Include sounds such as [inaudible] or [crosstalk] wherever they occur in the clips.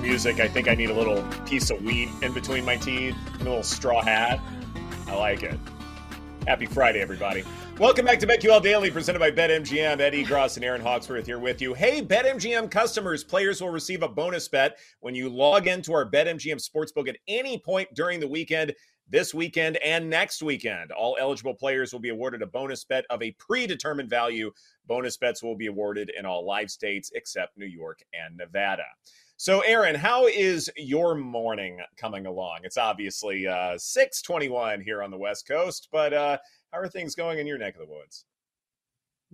music, I think I need a little piece of wheat in between my teeth, a little straw hat. I like it. Happy Friday, everybody. Welcome back to BetQL Daily, presented by BetMGM. Ed Egros and Erin Hawksworth here with you. Hey, BetMGM customers, players will receive a bonus bet when you log into our BetMGM Sportsbook at any point during the weekend this weekend and next weekend. All eligible players will be awarded a bonus bet of a predetermined value. Bonus bets will be awarded in all live states except New York and Nevada. So, Erin, how is your morning coming along? It's obviously uh, 621 here on the West Coast, but uh, how are things going in your neck of the woods?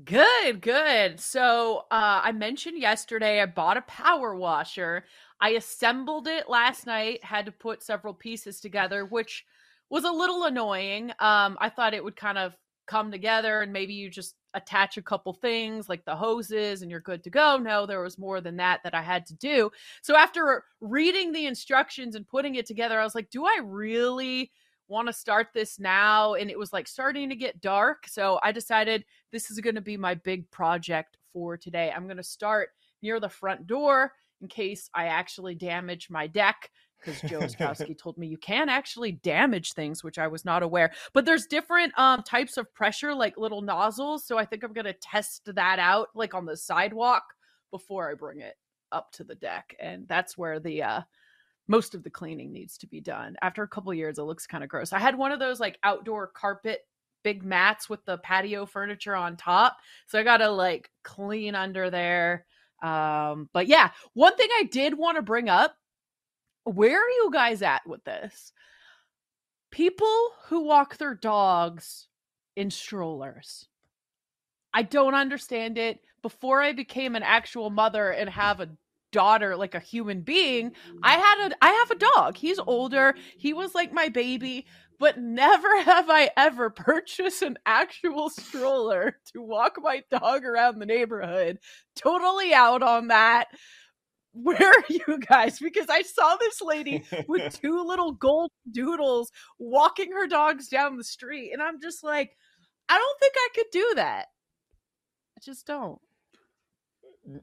Good, good. So uh, I mentioned yesterday I bought a power washer. I assembled it last night, had to put several pieces together, which was a little annoying. Um, I thought it would kind of come together and maybe you just attach a couple things like the hoses and you're good to go. No, there was more than that that I had to do. So after reading the instructions and putting it together, I was like, do I really want to start this now? And it was like starting to get dark. So I decided this is going to be my big project for today. I'm going to start near the front door in case I actually damage my deck because Joe [laughs] Ostrowski told me you can actually damage things, which I was not aware. But there's different um, types of pressure, like little nozzles. So I think I'm gonna test that out, like on the sidewalk, before I bring it up to the deck, and that's where the uh, most of the cleaning needs to be done. After a couple years, it looks kind of gross. I had one of those like outdoor carpet big mats with the patio furniture on top, so I gotta like clean under there. Um, but yeah, one thing I did want to bring up where are you guys at with this? People who walk their dogs in strollers. I don't understand it. Before I became an actual mother and have a daughter like a human being, I had a I have a dog. He's older. He was like my baby, but never [laughs] have I ever purchased an actual stroller to walk my dog around the neighborhood. Totally out on that where are you guys? Because I saw this lady with [laughs] two little gold doodles walking her dogs down the street, and I'm just like, I don't think I could do that. I just don't.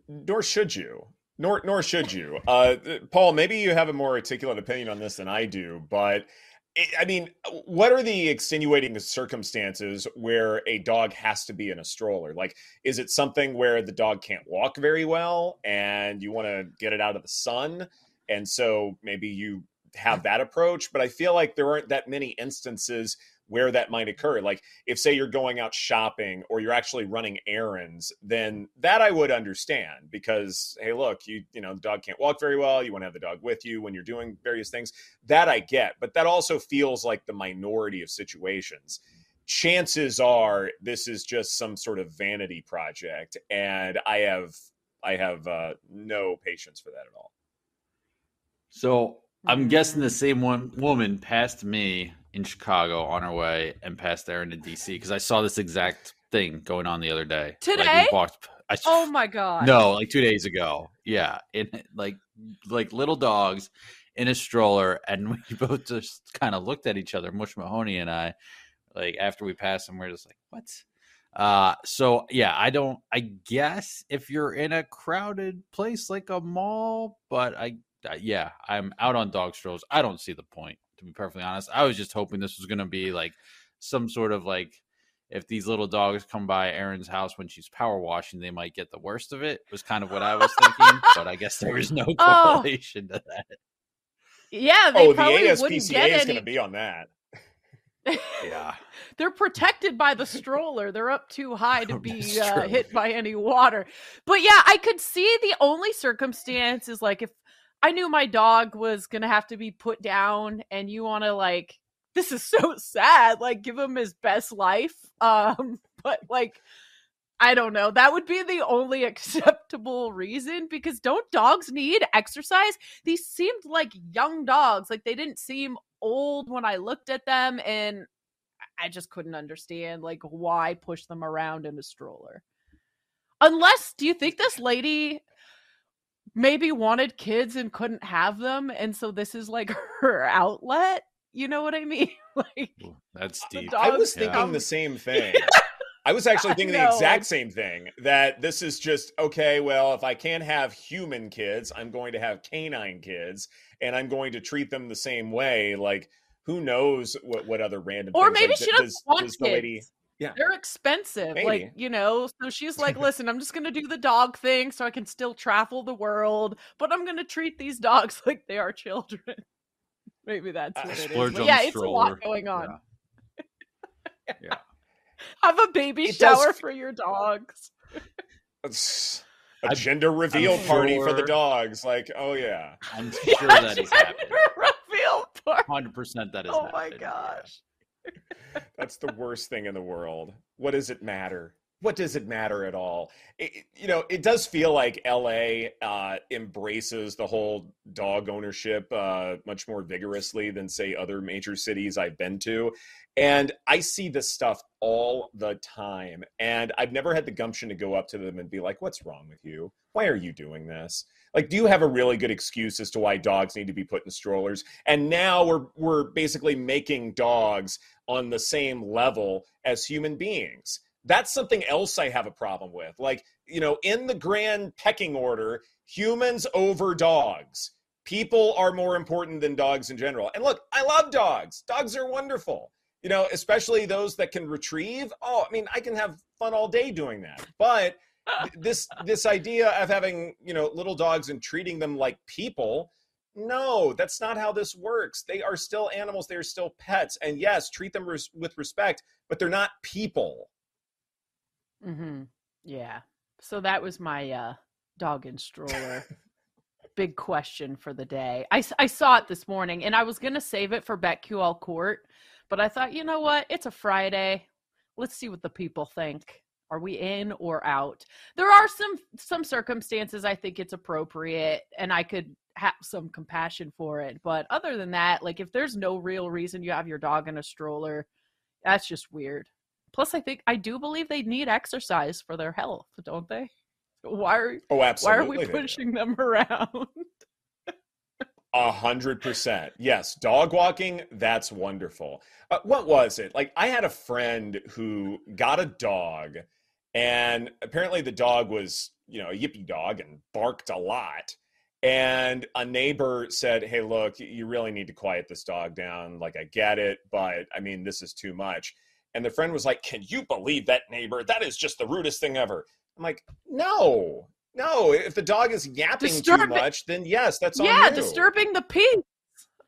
Nor should you. Nor nor should you. Uh, Paul, maybe you have a more articulate opinion on this than I do, but I mean, what are the extenuating circumstances where a dog has to be in a stroller? Like, is it something where the dog can't walk very well and you want to get it out of the sun? And so maybe you have that approach. But I feel like there aren't that many instances where that might occur. Like if say you're going out shopping or you're actually running errands, then that I would understand because hey, look, you you know, the dog can't walk very well, you want to have the dog with you when you're doing various things. That I get, but that also feels like the minority of situations. Chances are this is just some sort of vanity project and I have I have uh, no patience for that at all. So I'm guessing the same one woman passed me in Chicago on our way and passed there into DC because I saw this exact thing going on the other day. Today? Like walked, I, oh my god! No, like two days ago. Yeah, in like like little dogs in a stroller, and [laughs] we both just kind of looked at each other. Mush Mahoney and I, like after we passed them, we're just like, "What?" Uh, so yeah, I don't. I guess if you're in a crowded place like a mall, but I, yeah, I'm out on dog strolls. I don't see the point to be perfectly honest. I was just hoping this was going to be like some sort of like if these little dogs come by Erin's house when she's power washing, they might get the worst of it. Was kind of what I was thinking, but I guess there was no [laughs] oh. correlation oh. to that. Yeah, they oh, probably the ASPCA is going to be on that. [laughs] yeah, they're protected by the stroller. They're up too [laughs] high to be uh, hit by any water. But yeah, I could see the only circumstance is like if I knew my dog was gonna have to be put down, and you want to like, this is so [laughs] sad. Like, give him his best life. Um, [laughs] but like, I don't know. That would be the only [laughs] acceptable reason because don't dogs need exercise? These seemed like young dogs. Like they didn't seem old when I looked at them, and I just couldn't understand like why push them around in a stroller. Unless, do you think this lady maybe wanted kids and couldn't have them and so this is like [laughs] her outlet you know what i mean [laughs] like that's deep i was thinking yeah. the same [laughs] thing I was actually thinking the exact same thing that this is just okay, well, if I can't have human kids, I'm going to have canine kids and I'm going to treat them the same way. Like, who knows what, what other random Or things, maybe like, she d- doesn't does- want does the lady- kids. Yeah. They're expensive. Maybe. Like, you know, so she's like, [laughs] listen, I'm just going to do the dog thing so I can still travel the world, but I'm going to treat these dogs [laughs] like they are children. Maybe that's Uh, what it is. Splurge But on yeah, the it's a lot going on. [laughs] Yeah. Have a baby It shower f- for your dogs. It's a I'm- gender reveal I'm party for the dogs. Like, oh yeah. I'm sure that is happening. Reveal part. Hundred percent that is. Oh my happening, yeah. gosh. That's the worst thing in the world. What does it matter? What does it matter at all? It, you know, it does feel like LA uh, embraces the whole dog ownership uh, much more vigorously than, say, other major cities I've been to. And I see this stuff all the time. And I've never had the gumption to go up to them and be like, what's wrong with you? Why are you doing this? Like, do you have a really good excuse as to why dogs need to be put in strollers? And now we're we're basically making dogs on the same level as human beings. That's something else I have a problem with. Like, you know, in the grand pecking order, humans over dogs. People are more important than dogs in general. And look, I love dogs. Dogs are wonderful. You know, especially those that can retrieve. Oh, I mean, I can have fun all day doing that. But [laughs] this this idea of having, you know, little dogs and treating them like people, no, that's not how this works. They are still animals. They are still pets. And yes, treat them res- with respect, but they're not people. Mm-hmm. Yeah. So that was my uh, dog and stroller. Big question for the day. I, I saw it this morning and I was going to save it for BetQL Court, but I thought, you know what? It's a Friday. Let's see what the people think. Are we in or out? There are some some circumstances I think it's appropriate and I could have some compassion for it. But other than that, like if there's no real reason you have your dog in a stroller, that's just weird. Plus, I think I do believe they need exercise for their health, don't they? Why are Oh, why are we pushing them [laughs] around? A hundred percent. Yes, dog walking. That's wonderful. Uh, what was it? Like, I had a friend who got a dog, and apparently the dog was, you know, a yippy dog and barked a lot. And a neighbor said, "Hey, look, you really need to quiet this dog down. Like, I get it, but I mean, this is too much." And the friend was like, "Can you believe that neighbor? That is just the rudest thing ever." I'm like, "No, no. If the dog is yapping too much, then yes, that's yeah, you." disturbing the peace.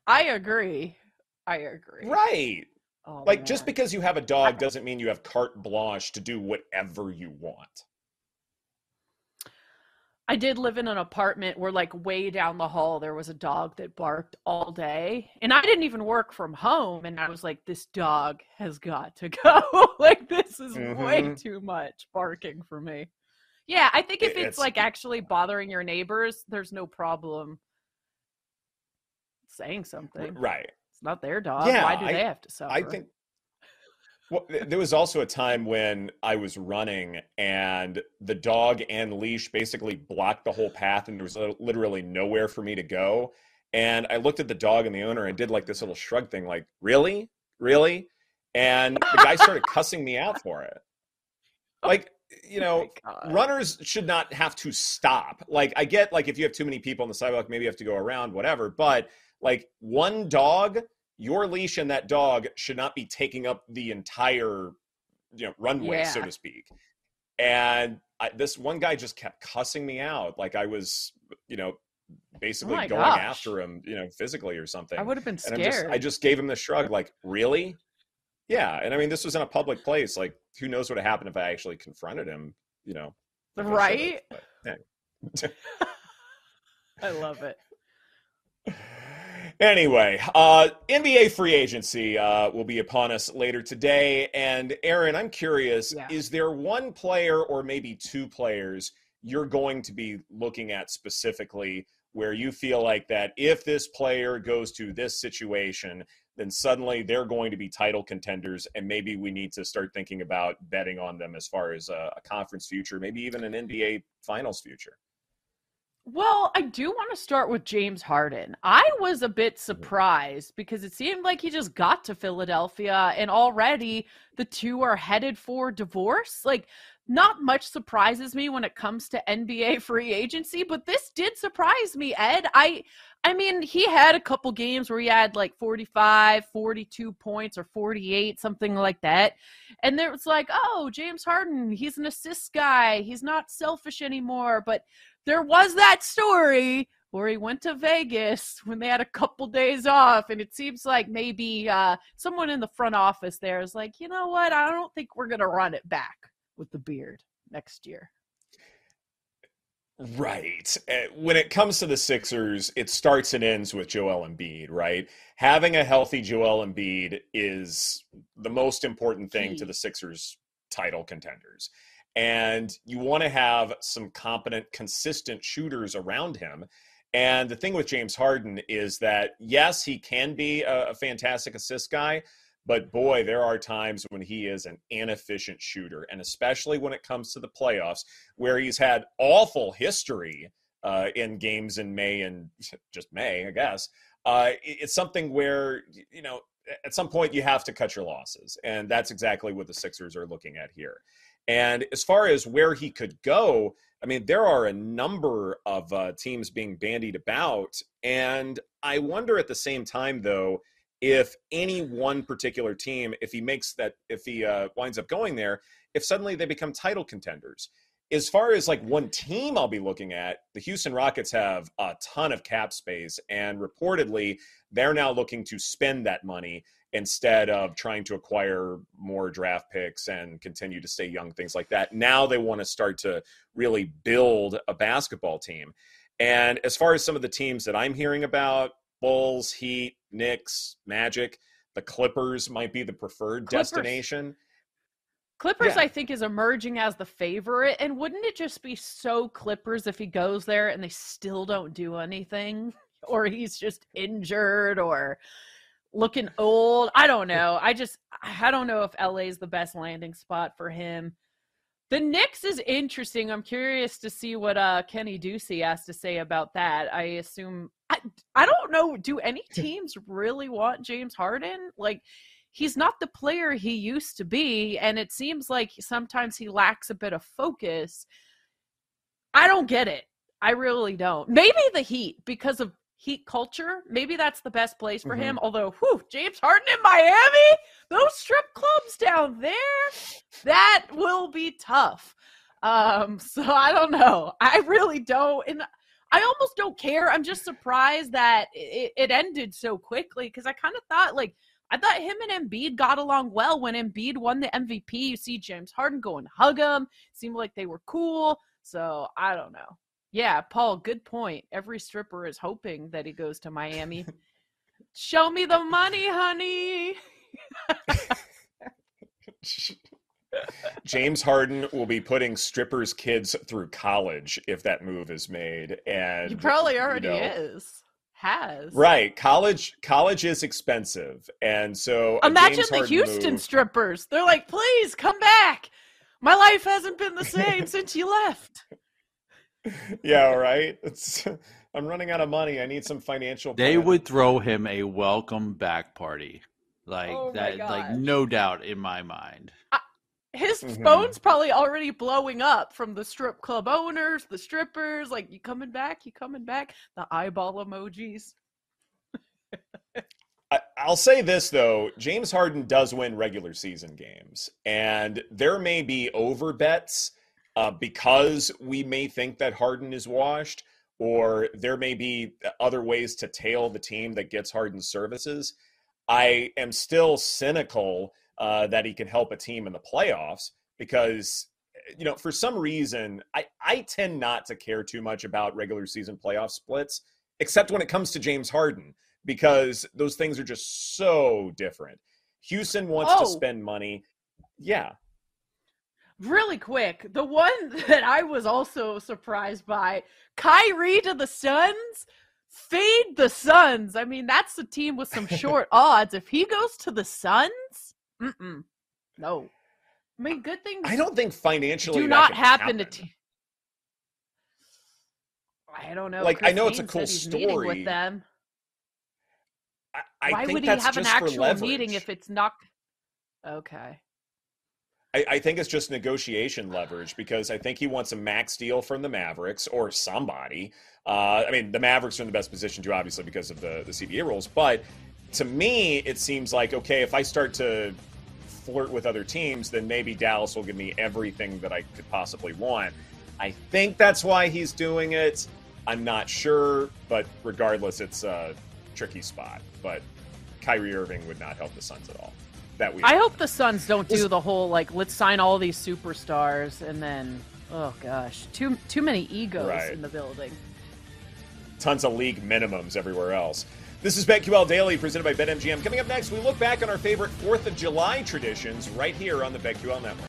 I agree. I agree. Right. Oh, Like just because you have a dog doesn't mean you have carte blanche to do whatever you want. I did live in an apartment where, like, way down the hall, there was a dog that barked all day. And I didn't even work from home. And I was like, this dog has got to [laughs] go. like, this is way Mhm. too much barking for me. Yeah, I think if it's, it's- like actually bothering your neighbors, there's no problem saying something. Right. It's not their dog. Yeah, Why do I- they have to suffer? I think well, there was also a time when I was running and the dog and leash basically blocked the whole path and there was literally nowhere for me to go. And I looked at the dog and the owner and did like this little shrug thing, like, really? Really? And the guy started cussing me out for it. Oh like, you Oh know, God. runners should not have to stop. Like I get like if you have too many people on the sidewalk, maybe you have to go around, whatever. But like one dog, your leash and that dog should not be taking up the entire you know runway, so to speak. And I, this one guy just kept cussing me out, like I was, you know, oh basically Oh going gosh. after him, you know, physically or something. I would have been scared. just, I just gave him the shrug, like, really? Yeah. And I mean, this was in a public place. Like, who knows what would happen if I actually confronted him, you know? I right? yeah. [laughs] I love it. [laughs] Anyway, uh, NBA free agency uh, will be upon us later today. And Erin, I'm curious Yeah. is there one player or maybe two players you're going to be looking at specifically where you feel like that if this player goes to this situation, then suddenly they're going to be title contenders, and maybe we need to start thinking about betting on them as far as a, a conference future, maybe even an NBA finals future? Well, I do want to start with James Harden. I was a bit mm-hmm. surprised because it seemed like he just got to Philadelphia and already the two are headed for divorce. Like, not much surprises me when it comes to NBA free agency, but this did surprise me, Ed. I I mean, he had a couple games where he had like 45, 42 points or 48, something like that. And there was like, "Oh, James Harden, he's an assist guy. He's not selfish anymore." But there was that story where he went to Vegas when they had a couple days off, and it seems like maybe uh, someone in the front office there is like, you know what? I don't think we're gonna run it back with the beard next year. Right. Eh, when it comes to the Sixers, it starts and ends with Joel Embiid, right? Having a healthy Joel Embiid is the most important thing to the Sixers title contenders and you want to have some competent, consistent shooters around him. And the thing with James Harden is that, yes, he can be a, a, fantastic assist guy, but boy, there are times when he is an inefficient shooter. And especially when it comes to the playoffs, where he's had awful history uh, in games in May and [laughs] just May, I guess. Uh, it's something where, you know, at some point you have to cut your losses. And that's exactly what the Sixers are looking at here. And as far as where he could go, I mean, there are a number of uh, teams being bandied about. And I wonder at the same time, though, if any one particular team, if he makes that, if he uh, winds up going there, if suddenly they become title contenders. As far as like one team I'll be looking at, the Houston Rockets have a ton of cap space, and reportedly they're now looking to spend that money instead of trying to acquire more draft picks and continue to stay young, things like that. Now they want to start to really build a basketball team. And as far as some of the teams that I'm hearing about, Bulls, Heat, Knicks, Magic, the Clippers might be the preferred Clippers. destination. Clippers, yeah. I think, is emerging as the favorite. And wouldn't it just be so Clippers if he goes there and they still don't do anything? [laughs] Or he's just injured or looking old. I don't know. I just I don't know if LA is the best landing spot for him. The Knicks is interesting. I'm curious to see what uh, Kenny Ducey has to say about that. I assume I, I don't know. Do any teams really want James Harden? Like he's not the player he used to be, and it seems like sometimes he lacks a bit of focus. I don't get it. I really don't. Maybe the Heat because of heat culture. Maybe that's the best place for mm-hmm. him. Although, whew, James Harden in Miami, those strip clubs down there, that will be tough. Um, [laughs] so I don't know. I really don't. And I almost don't care. I'm just surprised that it, it ended so quickly because I kind of thought like I thought him and Embiid got along well when Embiid won the MVP. You see James Harden go and hug him. Seemed like they were cool. So I don't know. Yeah, Paul, good point. Every stripper is hoping that he goes to Miami. [laughs] Show me the money, honey. [laughs] [laughs] James Harden will be putting strippers' kids through college if that move is made, and he probably already you know, is. Has right. College college is expensive, and so imagine the Houston move... strippers. They're like, "Please come back. My life hasn't been the same since you left." [laughs] yeah, right. It's I'm running out of money. I need some financial. They would throw him a welcome back party, like oh that. Like no doubt in my mind. I, his mm-hmm. phone's probably already blowing up from the strip club owners, the strippers. Like, you coming back? You coming back? The eyeball emojis. [laughs] I, I'll say this though: James Harden does win regular season games, and there may be over bets uh, because we may think that Harden is washed, or there may be other ways to tail the team that gets Harden's services. I am still cynical uh, that he can help a team in the playoffs because, you know, for some reason, I, I tend not to care too much about regular season playoff splits, except when it comes to James Harden, because those things are just so different. Houston wants oh. to spend money. Yeah really quick, the one [laughs] that I was also surprised by, Kyrie to the Suns. Fade the Suns. I mean, that's a team with some [laughs] short odds. If he goes to the Suns, mm-mm, no. I mean, good things. I don't think financially do not happen, happen, to. Te- I don't know. Like, I know it's a cool said he's meeting story. with them. I, I Why would he have an actual meeting if it's not? Okay. I, I think it's just negotiation leverage because I think he wants a max deal from the Mavericks or somebody. Uh, I mean, the Mavericks are in the best position to obviously because of the the CBA rules, but to me, it seems like okay, if I start to flirt with other teams, then maybe Dallas will give me everything that I could possibly want. I think that's why he's doing it. I'm not sure, but regardless, it's a tricky spot. But Kyrie Irving would not help the Suns at all. That we I hope the Suns don't do the whole like let's sign all these superstars and then oh gosh, too too many egos Right. in the building. tons of league minimums everywhere else. This is BetQL Daily presented by BetMGM. Coming up next, we look back on our favorite 4th of July traditions right here on the BetQL Network.